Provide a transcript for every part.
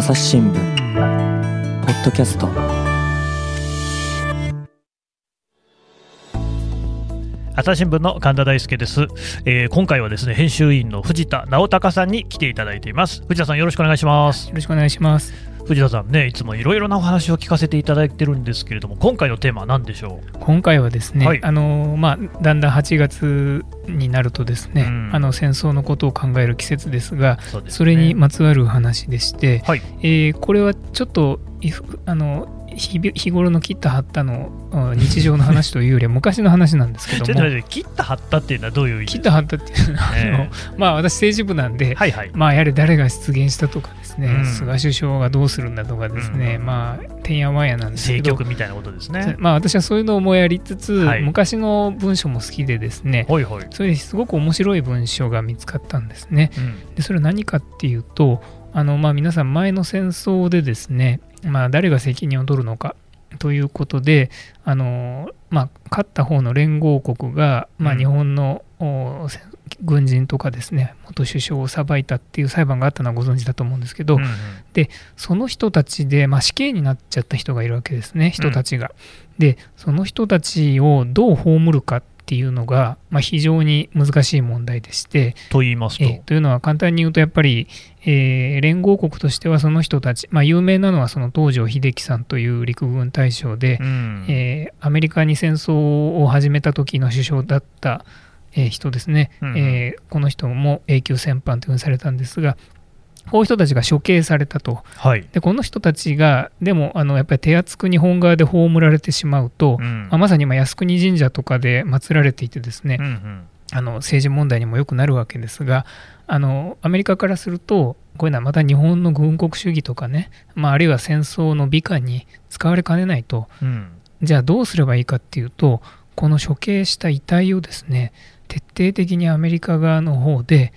朝日新聞ポッドキャスト朝日新聞の神田大輔です、えー今回はですね編集員の藤田直隆さんに来ていただいています。藤田さんよろしくお願いします。よろしくお願いします。藤田さんねいつもいろいろなお話を聞かせていただいてるんですけれども今回のテーマは何でしょ今回はですね、はい。あのまあ、だんだん8月になるとですね、うん。あの戦争のことを考える季節ですが、うそね。それにまつわる話でして、はい。えーこれはちょっといふあの日頃の切った貼ったのあ日常の話というよりは 昔の話なんですけどちょっとも待って切った貼ったっていうのはどういう意味？切った貼ったっていうのは、えまあ私政治部なんで、はいはい。まあやはり誰が出現したとかですね、うん。菅首相がどうするんだとかですね、うんまあてんやわんやなんですけ政ど局みたいなことですね。まあ私はそういうのもやりつつ、はい。昔の文章も好きでですねほいほい、それですごく面白い文章が見つかったんですね。うん。でそれは何かっていうとあの、まあ、皆さん前の戦争でですね、まあ、誰が責任を取るのかということであの、まあ、勝った方の連合国が、まあ、うん。日本の、おせ軍人とかですね元首相を裁いたっていう裁判があったのはご存知だと思うんですけど、うんうん。その人たちで、まあ、死刑になっちゃった人がいるわけですね、人たちが。で、その人たちをどう葬るかっていうのが、まあ、非常に難しい問題でして、と言いますと、えーというのは簡単に言うと、やっぱり、えー連合国としてはその人たち、まあ、有名なのはその東條英機さんという陸軍大将で、うん。えーアメリカに戦争を始めた時の首相だった、えー人ですね、うんうん。えーこの人も永久戦犯というふうにされたんですが、こういう人たちが処刑されたと。はい、でこの人たちがでもあのやっぱり手厚く日本側で葬られてしまうと、うん。まあまさに今靖国神社とかで祀られていてですね、うんうんあの政治問題にもよくなるわけですがあのアメリカからするとこういうのはまた日本の軍国主義とかね、まあ、あるいは戦争の美化に使われかねないと。うん。じゃあどうすればいいかっていうとこの処刑した遺体をですね徹底的にアメリカ側の方で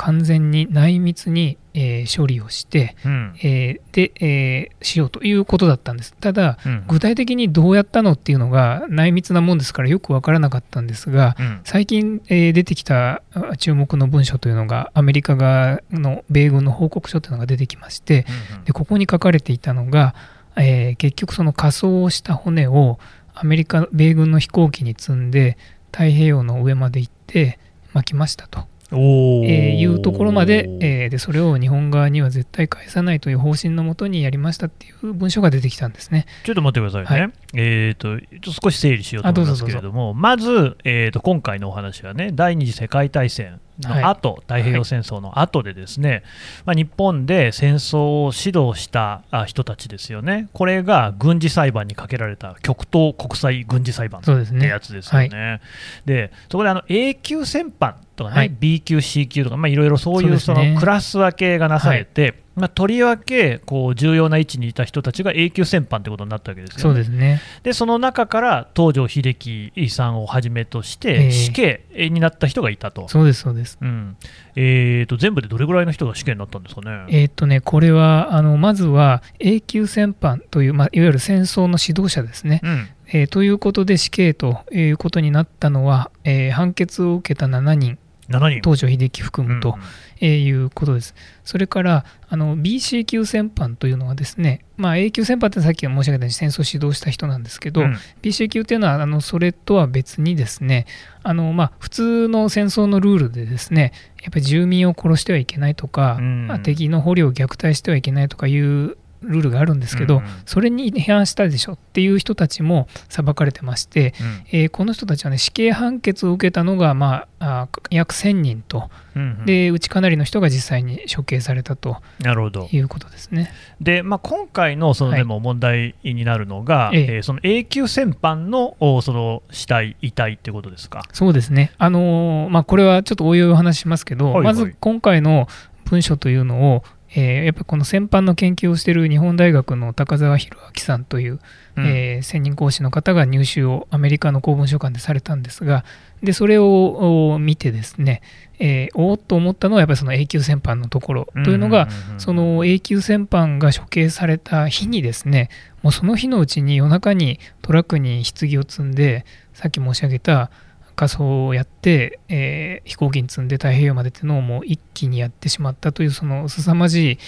完全に内密に、えー処理をして、うんえーで、えーしようということだったんです。ただ、うん具体的にどうやったのっていうのが内密なもんですからよくわからなかったんですが、うん最近、えー出てきたあ注目の文書というのが、アメリカ側の米軍の報告書というのが出てきまして、うんでここに書かれていたのが、えー結局、その仮装をした骨をアメリカ、米軍の飛行機に積んで、太平洋の上まで行って巻きましたと。えーいうところまで,、えーでそれを日本側には絶対返さないという方針のもとにやりましたっていう文書が出てきたんですね。ちょっと待ってくださいね。はいえっ、と、少し整理しようと思いますけれども、まず、えー、と今回のお話はね、第二次世界大戦の後、太平洋戦争の後でですね、まあ、日本で戦争を指導したあ人たちですよね、これが軍事裁判にかけられた極東国際軍事裁判ってそうですねやつですよね。で、そこであの A 級戦犯とかね、はい B 級、C 級とか、まあ、いろいろそういうそのクラス分けがなされて、まあ、とりわけこう重要な位置にいた人たちが A 級戦犯ってことになったわけですよね。そうですね。でその中から東條英機さんをはじめとしええて死刑になった人がいたと,、そうです、そうです。うんえー、と全部でどれぐらいの人が死刑になったんですかね？えーっとね、これは、あのまずは永久戦犯という、まあ、いわゆる戦争の指導者ですね。うんえーということで死刑ということになったのは、えー判決を受けた7人、7人東條英機含むと、うんえーいうことです。それからあの BC 級戦犯というのはですね、まあ、A 級戦犯ってさっき申し上げたように戦争を指導した人なんですけど、うん。BC 級っていうのはあのそれとは別にですねあの、まあ、普通の戦争のルールでですねやっぱり住民を殺してはいけないとか、うん。まあ敵の捕虜を虐待してはいけないとかいうルールがあるんですけど、うん。それに違反したでしょっていう人たちも裁かれてまして、うん。えーこの人たちはね死刑判決を受けたのが、まあ、あ約1000人と。うんうん。でうちかなりの人が実際に処刑されたと。なるほど。いうことですね。で、まあ、今回のそのはい。でも問題になるのが、ええ。えーその A 級戦犯のおその死体、遺体ってことですか？そうですね。あのーまあ、これはちょっとおいおいお話ししますけど、はいはい。まず今回の文書というのを、えーやっぱりこの戦犯の研究をしている日本大学の高澤弘明さんという、うん。えー専任講師の方が入手をアメリカの公文書館でされたんですが、でそれをお見てですね、えーおーっと思ったのはやっぱりその永久戦犯のところ。というのが、その永久戦犯が処刑された日にですね、もうその日のうちに夜中にトラックに棺を積んで、さっき申し上げた仮装をやって、えー飛行機に積んで太平洋までっていうのをもう一気にやってしまったという、その凄まじい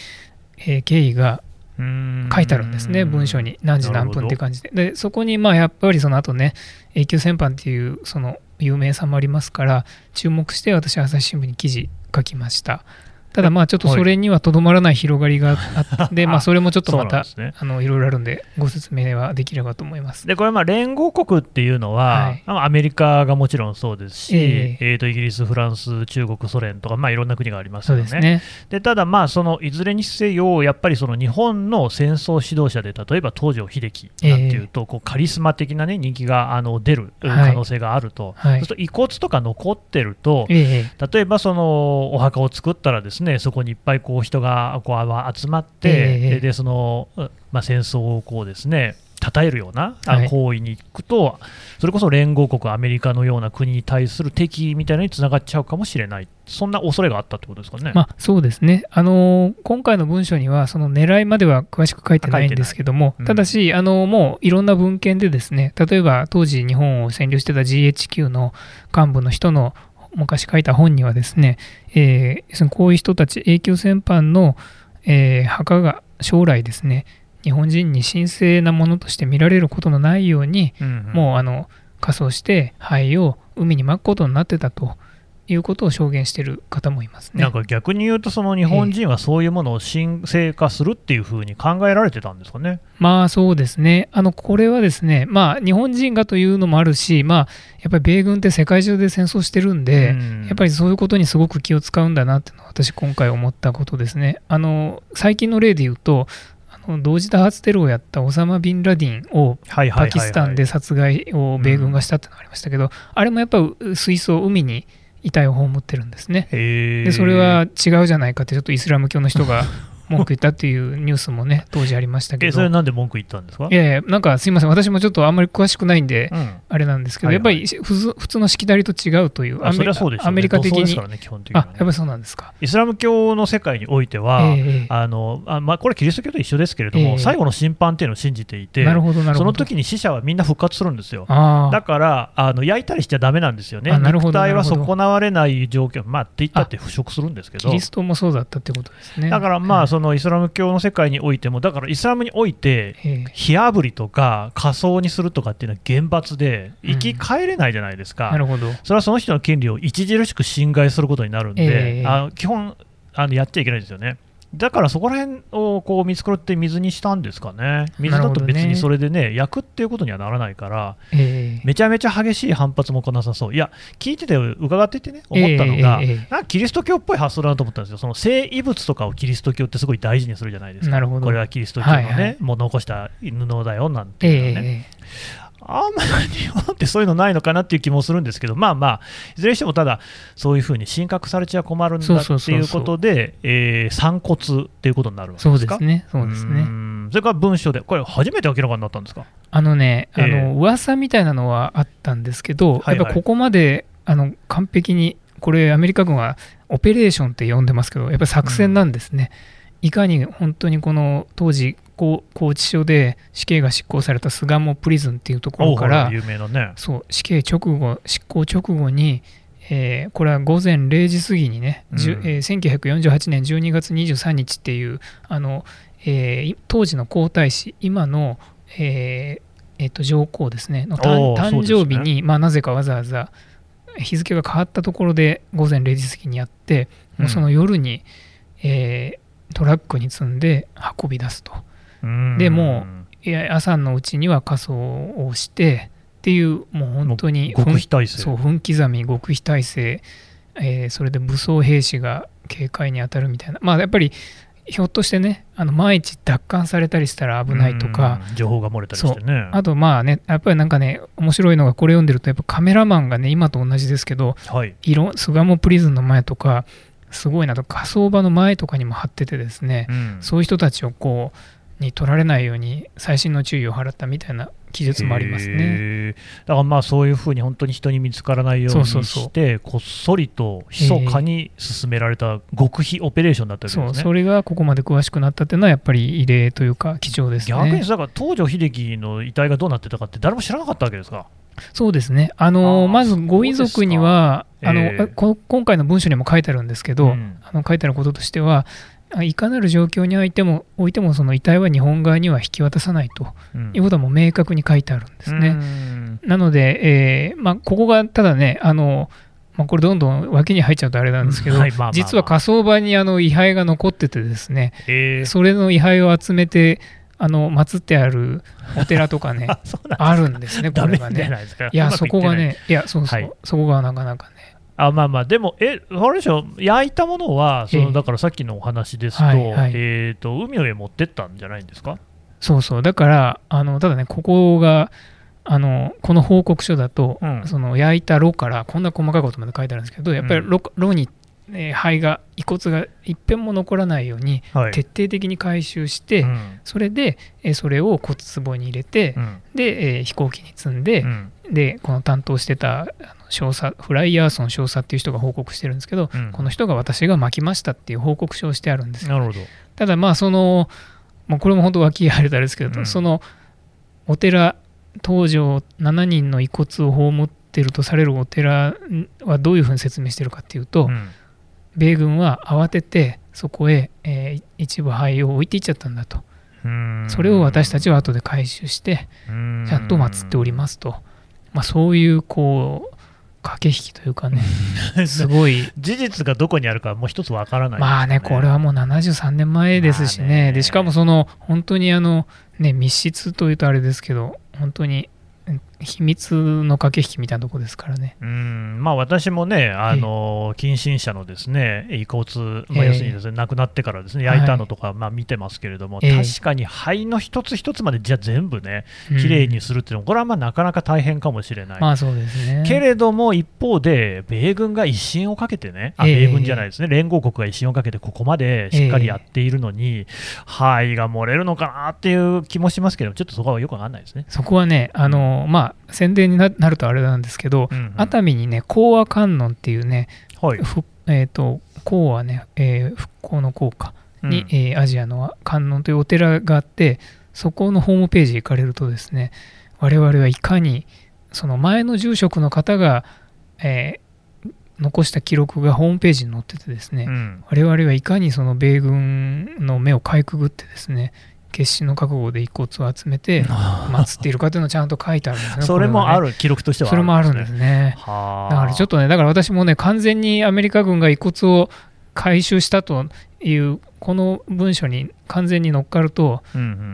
えー経緯が書いてあるんですね、文書に、何時何分って感じで。で、そこにまあやっぱりその後ね、永久戦犯っていうその有名さもありますから、注目して私、朝日新聞に記事書きました。ただまあちょっとそれにはとどまらない広がりがあって、まあそれもちょっとまた、ね、あのいろいろあるんで、ご説明はできればと思います。でこれ、連合国っていうのは、はい、アメリカがもちろんそうですし、えー、え。ーとイギリス、フランス、中国、ソ連とか、まあ、いろんな国がありますよね。で、ね、ただ、まあそのいずれにせよ、やっぱりその日本の戦争指導者で、例えば東條英機なんていうと、えー、こうカリスマ的な、ね、人気があの出る可能性があると、はい、そうすると遺骨とか残ってると、えー、例えばそのお墓を作ったらですね、そこにいっぱいこう人がこう集まって、えー、でその、まあ、戦争をこうですね称えるような行為に行くと、はい、それこそ連合国、アメリカのような国に対する敵みたいなのにつながっちゃうかもしれない、そんな恐れがあったってことですかね、まあ、そうですね、あの今回の文書には、その狙いまでは詳しく書いてないんですけども、うん、ただし、あのもういろんな文献で、ですね例えば当時、日本を占領してた GHQ の幹部の人の昔書いた本にはですね、えー、こういう人たち永久戦犯の、えー、墓が将来ですね日本人に神聖なものとして見られることのないように、うんうん、もうあの仮装して灰を海にまくことになってたということを証言している方もいますねなんか逆に言うと、その日本人はそういうものを神聖化するっていうふうに考えられてたんですかね。まあそうですね、あのこれはですね、まあ、日本人がというのもあるし、まあ、やっぱり米軍って世界中で戦争してるんで、うん、やっぱりそういうことにすごく気を使うんだなっていうのは、私、今回思ったことですね。あの最近の例で言うと、同時多発テロをやったオサマ・ビンラディンをパキスタンで殺害を米軍がしたってのがありましたけど、あれもやっぱり水槽、海に遺体を葬ってるんですね。でそれは違うじゃないかってちょっとイスラム教の人が文句言ったっていうニュースもね、当時ありましたけど。それなんで文句言ったんですか？いやいや、なんかすみません、私もちょっとあんまり詳しくないんで、うん、あれなんですけど、はいはい、やっぱり普通のしきたりと違うという、アメアメリカ的に。ね、あ、やっぱりそうなんですか。イスラム教の世界においては、えー、あのあまあ、これ、キリスト教と一緒ですけれども、えー、最後の審判っていうのを信じていて、なるほどその時に死者はみんな復活するんですよ。だからあの、焼いたりしちゃだめなんですよね。肉体は損なわれない状況、まあ、って言ったって腐食するんですけど。キリストもそうだったってことですね。だからまあ、そのイスラム教の世界においても、だからイスラムにおいて、火あぶりとか仮装にするとかっていうのは厳罰で、生き返れないじゃないですか、うん、なるほど。それはその人の権利を著しく侵害することになるんで、えー、あの基本あの、やっちゃいけないですよね。だからそこら辺をこう見繕って水にしたんですかね、水だと別にそれでね、ね焼くっていうことにはならないから、えー、めちゃめちゃ激しい反発も来なさそう、いや、聞いてて、伺っててね、思ったのが、えーえー、キリスト教っぽい発想だなと思ったんですよ、その聖遺物とかをキリスト教ってすごい大事にするじゃないですか、これはキリスト教のね、はいはい、もう残した布だよなんていうのね。あんまり日本ってそういうのないのかなっていう気もするんですけど、まあまあ、いずれにしてもただ、そういうふうに神格されちゃ困るんだっていうことで、散骨っていうことになるわけですか？そうですね、そうですね。それから文書で、これ、初めて明らかになったんですか？あのね、あの噂みたいなのはあったんですけど、やっぱここまであの完璧に、これ、アメリカ軍はオペレーションって呼んでますけど、やっぱり作戦なんですね。いかに本当にこの当時拘置所で死刑が執行された巣鴨プリズンっていうところから、ね、そう死刑直後執行直後に、えー、これは午前0時過ぎにね、うん、えー、1948年12月23日っていうあの、えー、当時の皇太子今の、えーえー、と上皇ですねの誕生日に、ね、まあ、なぜかわざわざ日付が変わったところで午前0時過ぎにやって、もうその夜に、えー、トラックに積んで運び出すと。でも朝のうちには仮装をしてっていうもう本当に極秘体制。そう分刻み極秘体制、えー、それで武装兵士が警戒に当たるみたいな。まあやっぱりひょっとしてねあの万一奪還されたりしたら危ないとか。情報が漏れたりしてね。あとまあねやっぱりなんかね面白いのがこれ読んでるとやっぱカメラマンがね今と同じですけど、はい、巣鴨プリズンの前とかすごいなと。火葬場の前とかにも貼っててですね、うん、そういう人たちをこうに取られないように細心の注意を払ったみたいな記述もありますね。だからまあそういうふうに本当に人に見つからないようにしてこっそりと密かに進められた極秘オペレーションだったわけですね、そうそれがここまで詳しくなったっていうのはやっぱり異例というか貴重ですね。逆にだから東條英機の遺体がどうなってたかって誰も知らなかったわけですか？そうですね。あのまずご遺族にはあの、えー、今回の文書にも書いてあるんですけど、うん、あの書いてあることとしてはいかなる状況においてもおいてもその遺体は日本側には引き渡さないと。いうことはもう明確に書いてあるんですね。なので、えーまあ、ここがただねあのまあ、これどんどん脇に入っちゃうとあれなんですけど、実は火葬場にあの位牌が残っててですね、えー、それの位牌を集めてあの祀ってあるお寺とかね あるんですねこれがね。いやそこがねいやそうそう、はい、そこがなかなかねあまあまあでも、え、あれでしょ、焼いたものは、そのだからさっきのお話ですと、はいはい、えーと、海の上持ってったんじゃないんですか？そうそう、だから、あのただね、ここが、あのこの報告書だと、うん、その焼いた炉からこんな細かいことまで書いてあるんですけどやっぱり炉,、炉に、え肺が遺骨が一片も残らないように徹底的に回収して、はい、それで、えそれを骨壺に入れて、うん、で、え飛行機に積んで、うん、でこの担当してたあの少佐フライヤーソン少佐っていう人が報告してるんですけど、この人が私が巻きましたっていう報告書をしてあるんですなるほど。ただまあその、まあ、これも本当脇入れたらですけど、そのお寺東条7人の遺骨を葬ってるとされるお寺はどういうふうに説明してるかっていうと、うん、米軍は慌ててそこへ、えー、一部灰を置いていっちゃったんだと。それを私たちは後で回収してちゃんと祀っておりますと、まあ、そういうこう駆け引きというかね、すごい。事実がどこにあるか、もう一つわからない、ね、まあね、これはもう73年前ですしね、ね。でしかもその本当にあの、ね、密室というとあれですけど、本当に秘密の駆け引きみたいなとこですからね。うん。まあ、私もね、あの近親者のですね遺骨、まあ、要するにです、ね、亡くなってからですね焼いたのとか、まあ、見てますけれども、確かに肺の一つ一つまでじゃ全部ね、きれいにするっていうのは、これはまあなかなか大変かもしれない。まあそうですね、けれども、一方で、米軍が一心をかけてね、あ米軍じゃないですね、連合国が一心をかけて、ここまでしっかりやっているのに、肺が漏れるのかなっていう気もしますけど、ちょっとそこはよくわかんないですね。そこはね、あのまあ宣伝になるとあれなんですけど、うんうん、熱海にね講和観音っていうね、はい、えーと、講和ね、えー、復興の効果に、うん、えー、アジアの観音というお寺があってそこのホームページ行かれるとですね我々はいかにその前の住職の方が、えー、残した記録がホームページに載っててですね、うん、我々はいかにその米軍の目をかいくぐってですね決死の覚悟で遺骨を集めて祀っているかというのをちゃんと書いてあるんですね。それもある、ね、記録としては、ね、それもあるんですね。だからちょっとね、だから私もね、完全にアメリカ軍が遺骨を回収したというこの文書に完全に乗っかると、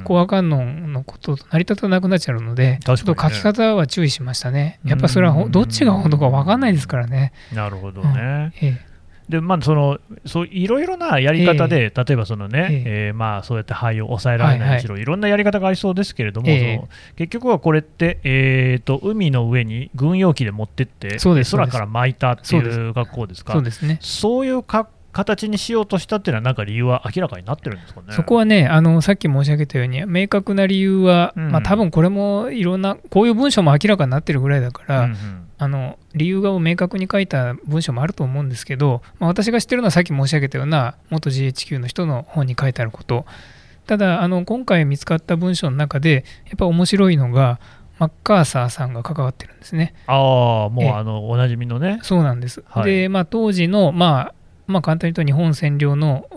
コア観音のことと成り立たなくなっちゃうので、ちょっと書き方は注意しましたね。やっぱそれはどっちが本当か分かんないですからね。なるほどね。うんええでまあ、そのそういろいろなやり方で、えー、例えばそのね、えー、えー、まあ、そうやって肺を抑えられないにしろ、はいはい、いろんなやり方がありそうですけれども、えー、結局はこれって、えーと、海の上に軍用機で持ってって、空から巻いたっていう学校ですか、そうです。ね、そういう格形にしようとしたっていうのは、なんか理由は明らかになってるんですかね？そこはね、あのさっき申し上げたように、明確な理由は、うん、まあ多分これもいろんな、こういう文章も明らかになってるぐらいだから、うんうん、あの理由を明確に書いた文章もあると思うんですけど、まあ、私が知ってるのはさっき申し上げたような、元 GHQ の人の本に書いてあること。ただあの、今回見つかった文章の中で、やっぱ面白いのが、マッカーサーさんが関わってるんですね。ああ、もうあのおなじみのね。そうなんです。はい、で、まあ、当時の、まあ、まあ、簡単に言うと日本占領の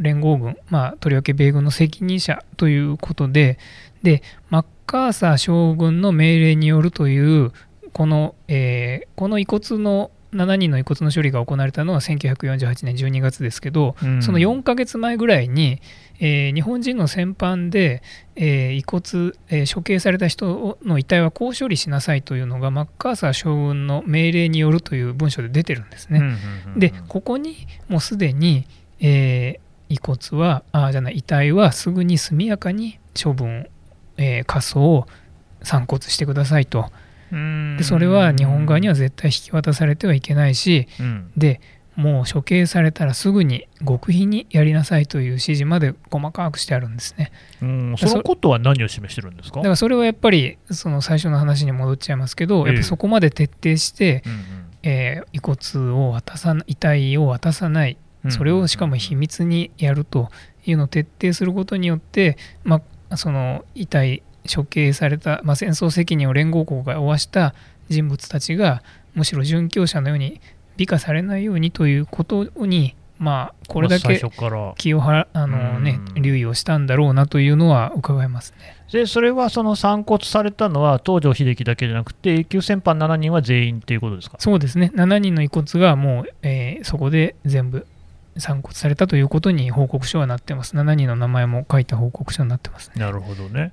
連合軍、まあ、とりわけ米軍の責任者ということででマッカーサー将軍の命令によるというこの,、えー、この遺骨の7人の遺骨の処理が行われたのは1948年12月ですけど、うん、その4ヶ月前ぐらいに、えー、日本人の戦犯で、えー、遺骨、えー、処刑された人の遺体はこう処理しなさいというのがマッカーサー将軍の命令によるという文書で出てるんですね。でここにもうすでに、え遺骨はあじゃない遺体はすぐに速やかに処分、え火葬を散骨してくださいと。でそれは日本側には絶対引き渡されてはいけないし、うん、でもう処刑されたらすぐに極秘にやりなさいという指示まで細かくしてあるんですね。うん。そのことは何を示してるんですか？だからそれはやっぱりその最初の話に戻っちゃいますけど、やっぱそこまで徹底して、うんうん、えー、遺骨を渡さ遺体を渡さないそれをしかも秘密にやるというのを徹底することによって、まあ、その遺体処刑された、まあ、戦争責任を連合国が負わした人物たちがむしろ殉教者のように美化されないようにということにまあ、これだけ気をはあの、ね、留意をしたんだろうなというのは伺いますねでそれはその散骨されたのは東条英機だけじゃなくて、永久戦犯7人は全員ということですか？そうですね、7人の遺骨がもう、えー、そこで全部散骨されたということに報告書はなってます。7人の名前も書いた報告書になってますね。なるほどね。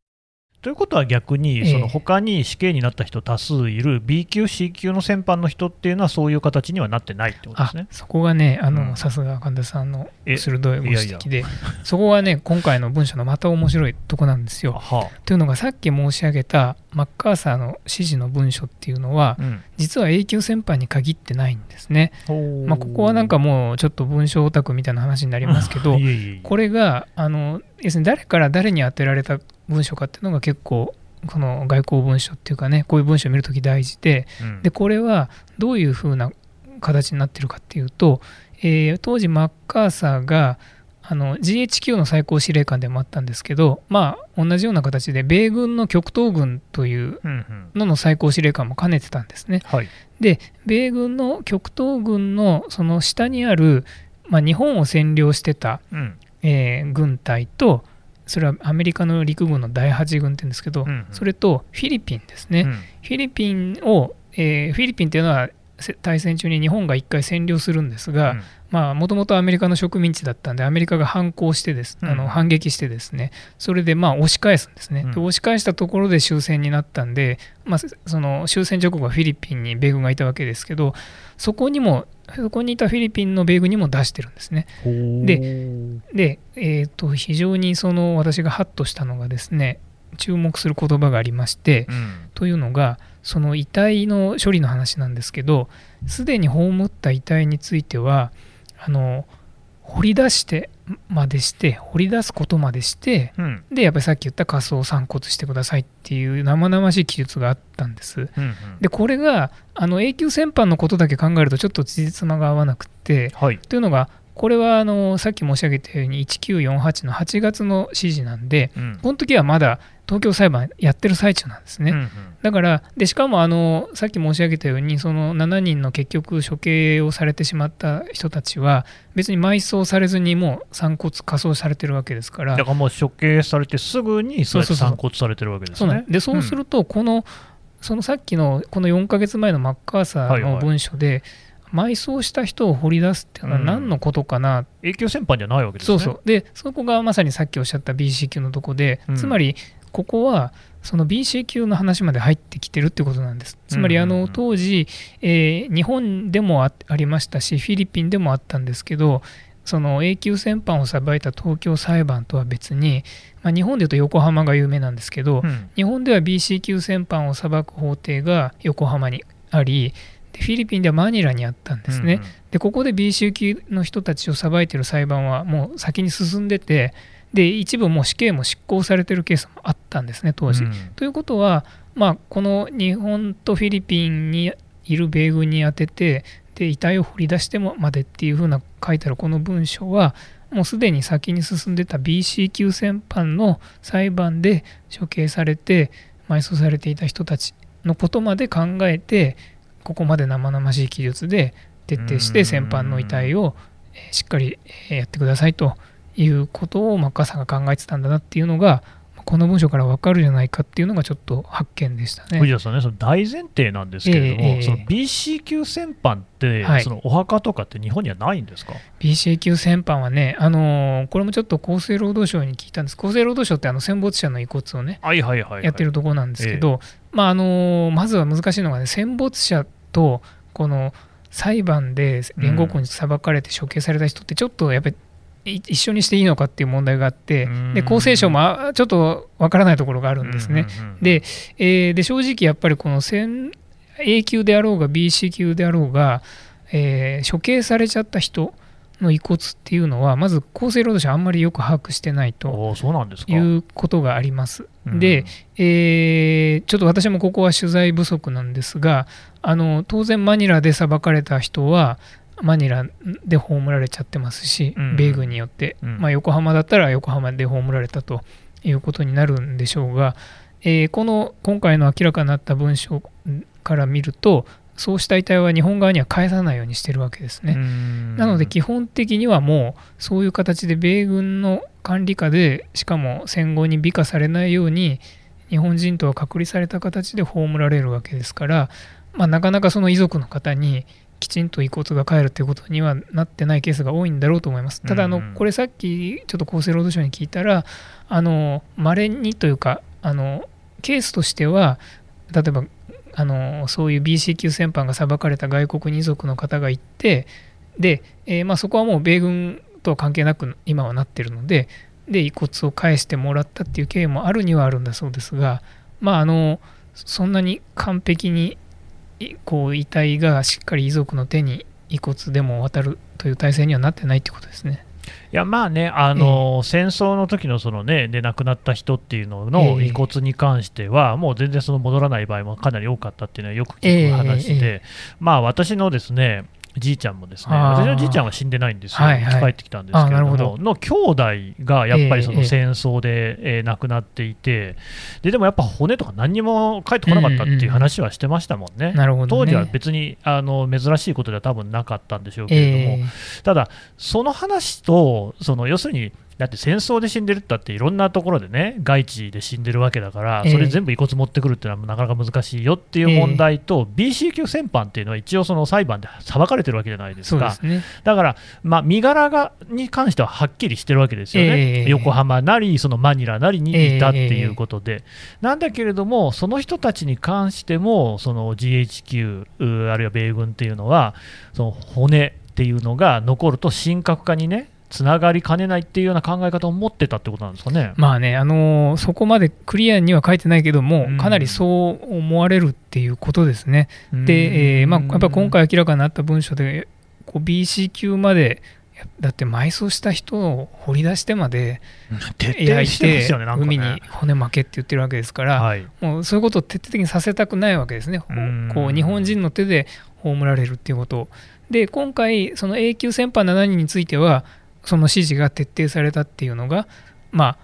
ということは逆に、その他に死刑になった人多数いる B 級、C 級の戦犯の人っていうのは、そういう形にはなってないってことですね。そこがね、さすが神田さんの鋭いご指摘で、そこがね、今回の文書のまた面白いとこなんですよ。というのが、さっき申し上げたマッカーサーの指示の文書っていうのは、うん、実は永久戦犯に限ってないんですね。まあ、ここはなんかもうちょっと文章オタクみたいな話になりますけど、これがあの要するに誰から誰に当てられた文書かっていうのが結構この外交文書っていうかねこういう文書を見るとき大事でうん、でこれはどういうふうな形になってるかっていうと、えー、当時マッカーサーがあの GHQ の最高司令官でもあったんですけど、まあ、同じような形で米軍の極東軍というのの最高司令官も兼ねてたんですね。はい、で米軍の極東軍のその下にある、まあ、日本を占領してた、うん、えー、軍隊とそれはアメリカの陸軍の第8軍って言うんですけど、うんうん、それとフィリピンですね、うん、フィリピンを、えー、フィリピンっていうのは大戦中に日本が1回占領するんですが、もともとアメリカの植民地だったんで、アメリカが反抗してです、あの反撃してですね、それでまあ押し返すんですね、で押し返したところで終戦になったんで、まあ、その終戦直後はフィリピンに米軍がいたわけですけど、そこにも、そこにいたフィリピンの米軍にも出してるんですね。で、でえーと、非常にその私がハッとしたのがですね、注目する言葉がありまして、うん、というのが、その遺体の処理の話なんですけどすでに葬った遺体についてはあの掘り出してまでして掘り出すことまでして、うん、でやっぱりさっき言った仮想散骨してくださいっていう生々しい記述があったんです、うんうん、でこれがあの永久戦犯のことだけ考えるとちょっとつじつまが合わなくて、はい、というのがこれはあのさっき申し上げたように1948の8月の指示なんで、うん、この時はまだ東京裁判やってる最中なんですね。うんうん、だからで、しかもあのさっき申し上げたように、その7人の結局、処刑をされてしまった人たちは、別に埋葬されずに、もう散骨、火葬されてるわけですから。だからもう処刑されてすぐに、そう散骨されてるわけですね。でそうすると、この、うん、そのさっきのこの4か月前のマッカーサーの文書で、はいはい。埋葬した人を掘り出すっていうのは何のことかな、うん、永久戦犯じゃないわけですね。そうそう。でそこがまさにさっきおっしゃった BC 級のとこで、うん、つまりここはその BC 級の話まで入ってきてるってことなんです。つまりあの当時、えー、日本でもありましたし、フィリピンでもあったんですけど、その永久戦犯を裁いた東京裁判とは別に、まあ、日本でいうと横浜が有名なんですけど、うん、日本では BC 級戦犯を裁く法廷が横浜にあり、フィリピンではマニラにあったんですね。うんうん、でここで BC 級の人たちを裁いている裁判はもう先に進んでて、で一部もう死刑も執行されてるケースもあったんですね、当時。うん、ということは、まあ、この日本とフィリピンにいる米軍に当てて、で遺体を掘り出してもまでっていうふうな書いてあるこの文書は、もうすでに先に進んでた BC 級戦犯の裁判で処刑されて埋葬されていた人たちのことまで考えて、ここまで生々しい記述で徹底して戦犯の遺体をしっかりやってくださいということをマッカーサーが考えてたんだなっていうのがこの文章から分かるじゃないかっていうのがちょっと発見でしたね。藤田さんね、その大前提なんですけれども、えー、その BC 級戦犯って、はい、そのお墓とかって日本にはないんですか？BC 級戦犯はね、あのー、これもちょっと厚生労働省に聞いたんです、厚生労働省ってあの戦没者の遺骨をね、はいはいはい、はい、やってるところなんですけど、えー、まああのー、まずは難しいのがね、戦没者とこの裁判で連合国に裁かれて処刑された人ってちょっとやっぱり一緒にしていいのかっていう問題があって、で厚生省もちょっとわからないところがあるんですね。で,、えー、で正直やっぱりこの A 級であろうが BC 級であろうが、えー、処刑されちゃった人の遺骨っていうのは、まず厚生労働省あんまりよく把握してないということがあります。で、えー、ちょっと私もここは取材不足なんですが、あの当然マニラで裁かれた人は、マニラで葬られちゃってますし、うん、米軍によって、うん、まあ、横浜だったら横浜で葬られたということになるんでしょうが、えー、この今回の明らかになった文書から見ると、そうした遺体は日本側には返さないようにしてるわけですね。なので基本的にはもうそういう形で米軍の管理下でしかも戦後に美化されないように日本人とは隔離された形で葬られるわけですから、まあ、なかなかその遺族の方にきちんと遺骨が帰るということにはなってないケースが多いんだろうと思います。ただあの、これさっきちょっと厚生労働省に聞いたら、まれにというかあの、ケースとしては、例えばあのそういう BC 級戦犯が裁かれた外国二族の方がいて、で、えー、まあ、そこはもう米軍とは関係なく今はなってるので、で遺骨を返してもらったっていう経緯もあるにはあるんだそうですが、まあ、あのそんなに完璧にこう遺体がしっかり遺族の手に遺骨でも渡るという体制にはなってないということですね。いやまあね、あの、えー、戦争の時のそのね、で亡くなった人っていうのの遺骨に関しては、えー、もう全然その戻らない場合もかなり多かったっていうのはよく聞く話で、えー、まあ私のですね、じいちゃんもですね、私のじいちゃんは死んでないんですよ、はいはい、帰ってきたんですけれども、ど。の兄弟がやっぱりその戦争で、えー、亡くなっていてで、でもやっぱ骨とか何にも帰ってこなかったっていう話はしてましたもんね、うん。うん、当時は別にあの珍しいことでは多分なかったんでしょうけれども、えー、ただ、その話と、その要するに、だって戦争で死んでるったっていろんなところでね外地で死んでるわけだからそれ全部遺骨持ってくるっていうのはなかなか難しいよっていう問題と、えー、BC 級戦犯っていうのは一応その裁判で裁かれてるわけじゃないですか、ね、だから、まあ、身柄がに関してははっきりしてるわけですよね、えー、横浜なりそのマニラなりにいたっていうことで、えー、なんだけれどもその人たちに関してもその GHQ あるいは米軍っていうのはその骨っていうのが残ると神格化にねつながりかねないっていうような考え方を持ってたってことなんですかね。まあね、あのー、そこまでクリアには書いてないけども、かなりそう思われるっていうことですね。で、えー、まあ、やっぱ今回明らかになった文書で、こう BC 級までだって埋葬した人を掘り出してまで焼いて、海に骨負けって言ってるわけですから、もうそういうことを徹底的にさせたくないわけですね、こう日本人の手で葬られるっていうことを。で今回、その永久戦犯7人については、その指示が徹底されたっていうのが、まあ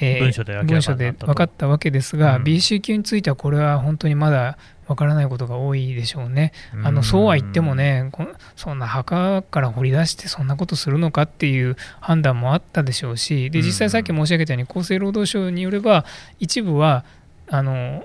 えー、文書で文書で分かったわけですが、うん、BC 級についてはこれは本当にまだ分からないことが多いでしょうね。あのそうは言ってもね、そんな墓から掘り出してそんなことするのかっていう判断もあったでしょうし、で実際さっき申し上げたように厚生労働省によれば、一部はあの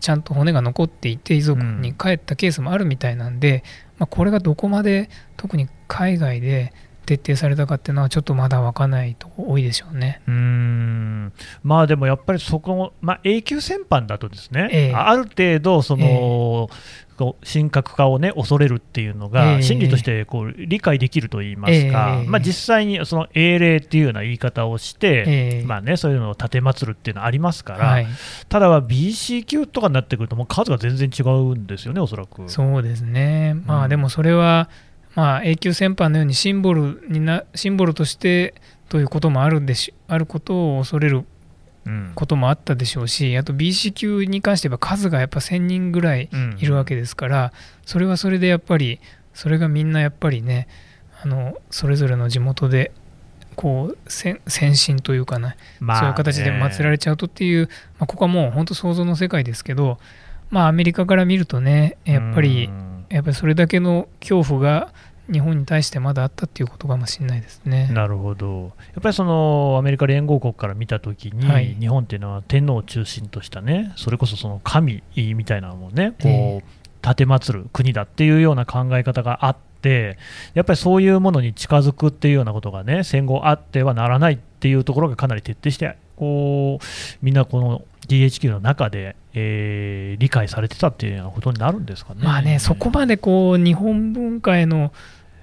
ちゃんと骨が残っていて遺族に帰ったケースもあるみたいなんで、まあ、これがどこまで特に海外で徹底されたかっていうのは、ちょっとまだ分かんないとこ多いでしょうね。うん。まあでもやっぱりそこ、まあ、永久戦犯だとですね、えー、ある程度その、えー、神格化を、ね、恐れるっていうのが、心理としてこう理解できるといいますか、えー、まあ、実際にその英霊っていうような言い方をして、まあね、そういうのを立てまつるっていうのはありますから、はい、ただは BC 級とかになってくると、もう数が全然違うんですよね、おそらく。そうですね、まあ、でもそれは、まあ、永久戦犯のようにシンボルになシンボルとしてということもあるでしあることを恐れることもあったでしょうし、うん、あと BC 級に関しては数がやっぱ1000人ぐらいいるわけですから、うん、それはそれでやっぱりそれがみんなやっぱりねあのそれぞれの地元でこう先進というかな、まあ、そういう形で祀られちゃうとっていう、まあ、ここはもう本当想像の世界ですけど、まあ、アメリカから見るとねやっぱり、やっぱりそれだけの恐怖が日本に対してまだあったっていうことかもしれないですね。なるほど。やっぱりそのアメリカ連合国から見たときに、はい、日本っていうのは天皇を中心としたね、それこそその神みたいなのもね、こう、立てまつる国だっていうような考え方があって、やっぱりそういうものに近づくっていうようなことがね、戦後あってはならないっていうところがかなり徹底して、こう、みんなこの DHQ の中で、えー、理解されてたっていうようなことになるんですかね。まあね、そこまでこう日本文化への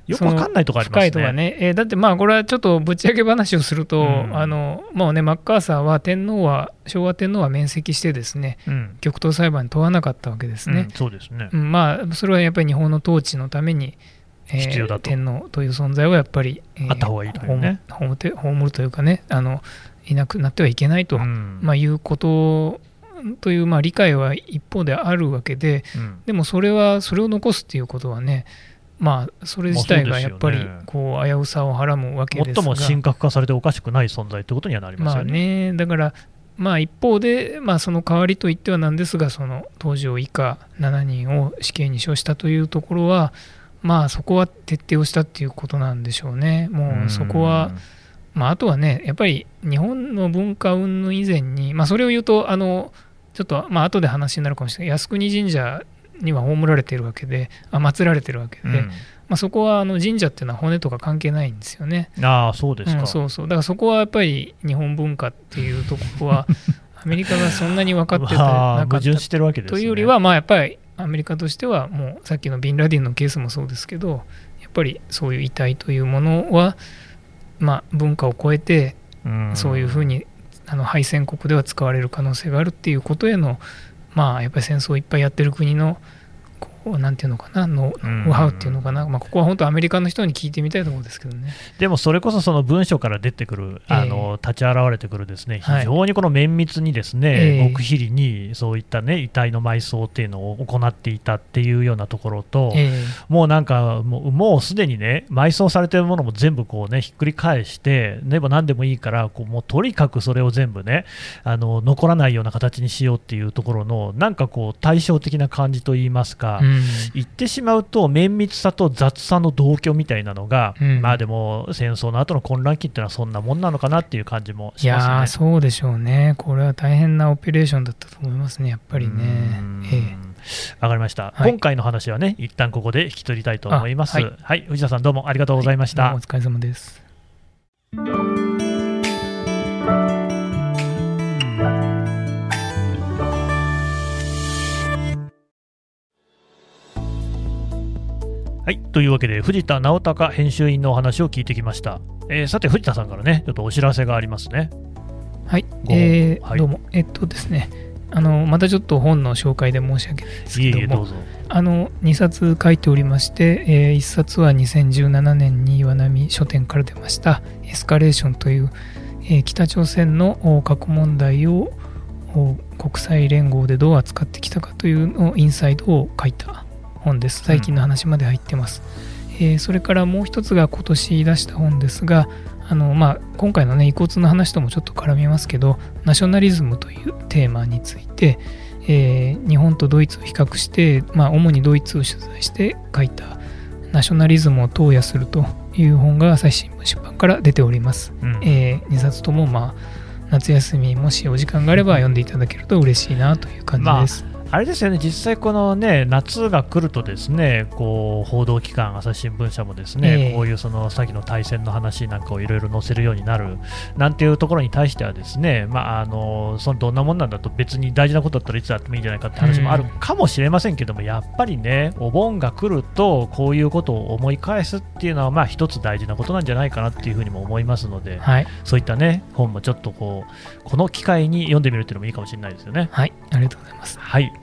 よくわかんないとこありますね。深いとかね、えー、だってまあこれはちょっとぶち上げ話をすると、うん、あのもうねマッカーサーは天皇は昭和天皇は免責してですね、うん、極東裁判に問わなかったわけですね。うん、そうですね。まあそれはやっぱり日本の統治のためにえー、天皇という存在はやっぱり、えー、あった方がいいというね。葬るというかねあのいなくなってはいけないと、うん、まあ、いうことというまあ理解は一方であるわけで、うん、でもそれはそれを残すっていうことはねまあそれ自体がやっぱりこう危うさをはらむわけですが、最も神格化されておかしくない存在ということにはなりますよね。まあねだからまあ、一方で、まあ、その代わりといってはなんですがその東条以下7人を死刑に処したというところは、まあ、そこは徹底をしたっていうことなんでしょうね。もうそこは、まあ、あとはねやっぱり日本の文化云々以前に、まあ、それを言うとあのちょっと、まあ後で話になるかもしれない靖国神社には葬られているわけであ祀られてるわけで、うん、まあ、そこはあの神社っていうのは骨とか関係ないんですよね。ああそうですか、うん、そうそう。だからそこはやっぱり日本文化っていうところは アメリカがそんなに分かっててなかった。というよりはまあやっぱりアメリカとしてはもうさっきのビンラディンのケースもそうですけどやっぱりそういう遺体というものは、まあ、文化を超えてそういうふうにあの敗戦国では使われる可能性があるっていうことへのまあやっぱり戦争をいっぱいやってる国のなんていうのかな、ノウハウっていうのかな、まあ、ここは本当、アメリカの人に聞いてみたいところですけどねでもそれこそその文書から出てくる、あの立ち現れてくる、ですね非常にこの綿密に、ですね、極秘裏にそういった、ね、遺体の埋葬っていうのを行っていたっていうようなところと、もうなんか、もうもうすでにね、埋葬されてるものも全部こう、ね、ひっくり返して、でも何でもいいから、こうもうとにかくそれを全部ねあの、残らないような形にしようっていうところの、なんかこう、対照的な感じといいますか。うん言ってしまうと綿密さと雑さの同居みたいなのが、うん、まあでも戦争の後の混乱期っていうのはそんなもんなのかなっていう感じもしますね。いやそうでしょうね。これは大変なオペレーションだったと思いますね。やっぱりね。ええわかりました、はい、今回の話はね、一旦ここで引き取りたいと思います。はい、はい、藤田さん、どうもありがとうございました。はい、お疲れ様です。はい。というわけで、藤田直隆編集員のお話を聞いてきました。えー、さて、藤田さんからね、ちょっとお知らせがありますね。はい。えー、はい、どうも。えっとですね、あの、またちょっと本の紹介で申し訳ないですけども、いえいえどうぞあの、2冊書いておりまして、えー、1冊は2017年に岩波書店から出ました、エスカレーションという、えー、北朝鮮の核問題を国際連合でどう扱ってきたかというのインサイドを書いた本です。最近の話まで入ってます。うん、えー、それからもう一つが今年出した本ですが、あのまあ、今回のね遺骨の話ともちょっと絡みますけどナショナリズムというテーマについて、えー、日本とドイツを比較して、まあ、主にドイツを取材して書いた「ナショナリズムを投野する」という本が朝日新聞出版から出ております。うん、えー、2冊とも、まあ、夏休みもしお時間があれば読んでいただけると嬉しいなという感じです。まああれですよね、実際、このね夏が来ると、ですねこう報道機関、朝日新聞社もですね、えー、こういうその先の対戦の話なんかをいろいろ載せるようになるなんていうところに対しては、ですね、まあ、あのそのどんなもんなんだと、別に大事なことだったらいつだってもいいんじゃないかって話もあるかもしれませんけども、やっぱりね、お盆が来ると、こういうことを思い返すっていうのは、まあ、一つ大事なことなんじゃないかなっていうふうにも思いますので、はい、そういったね本もちょっとこうこの機会に読んでみるっていうのもいいかもしれないですよね。はいありがとうございます。はい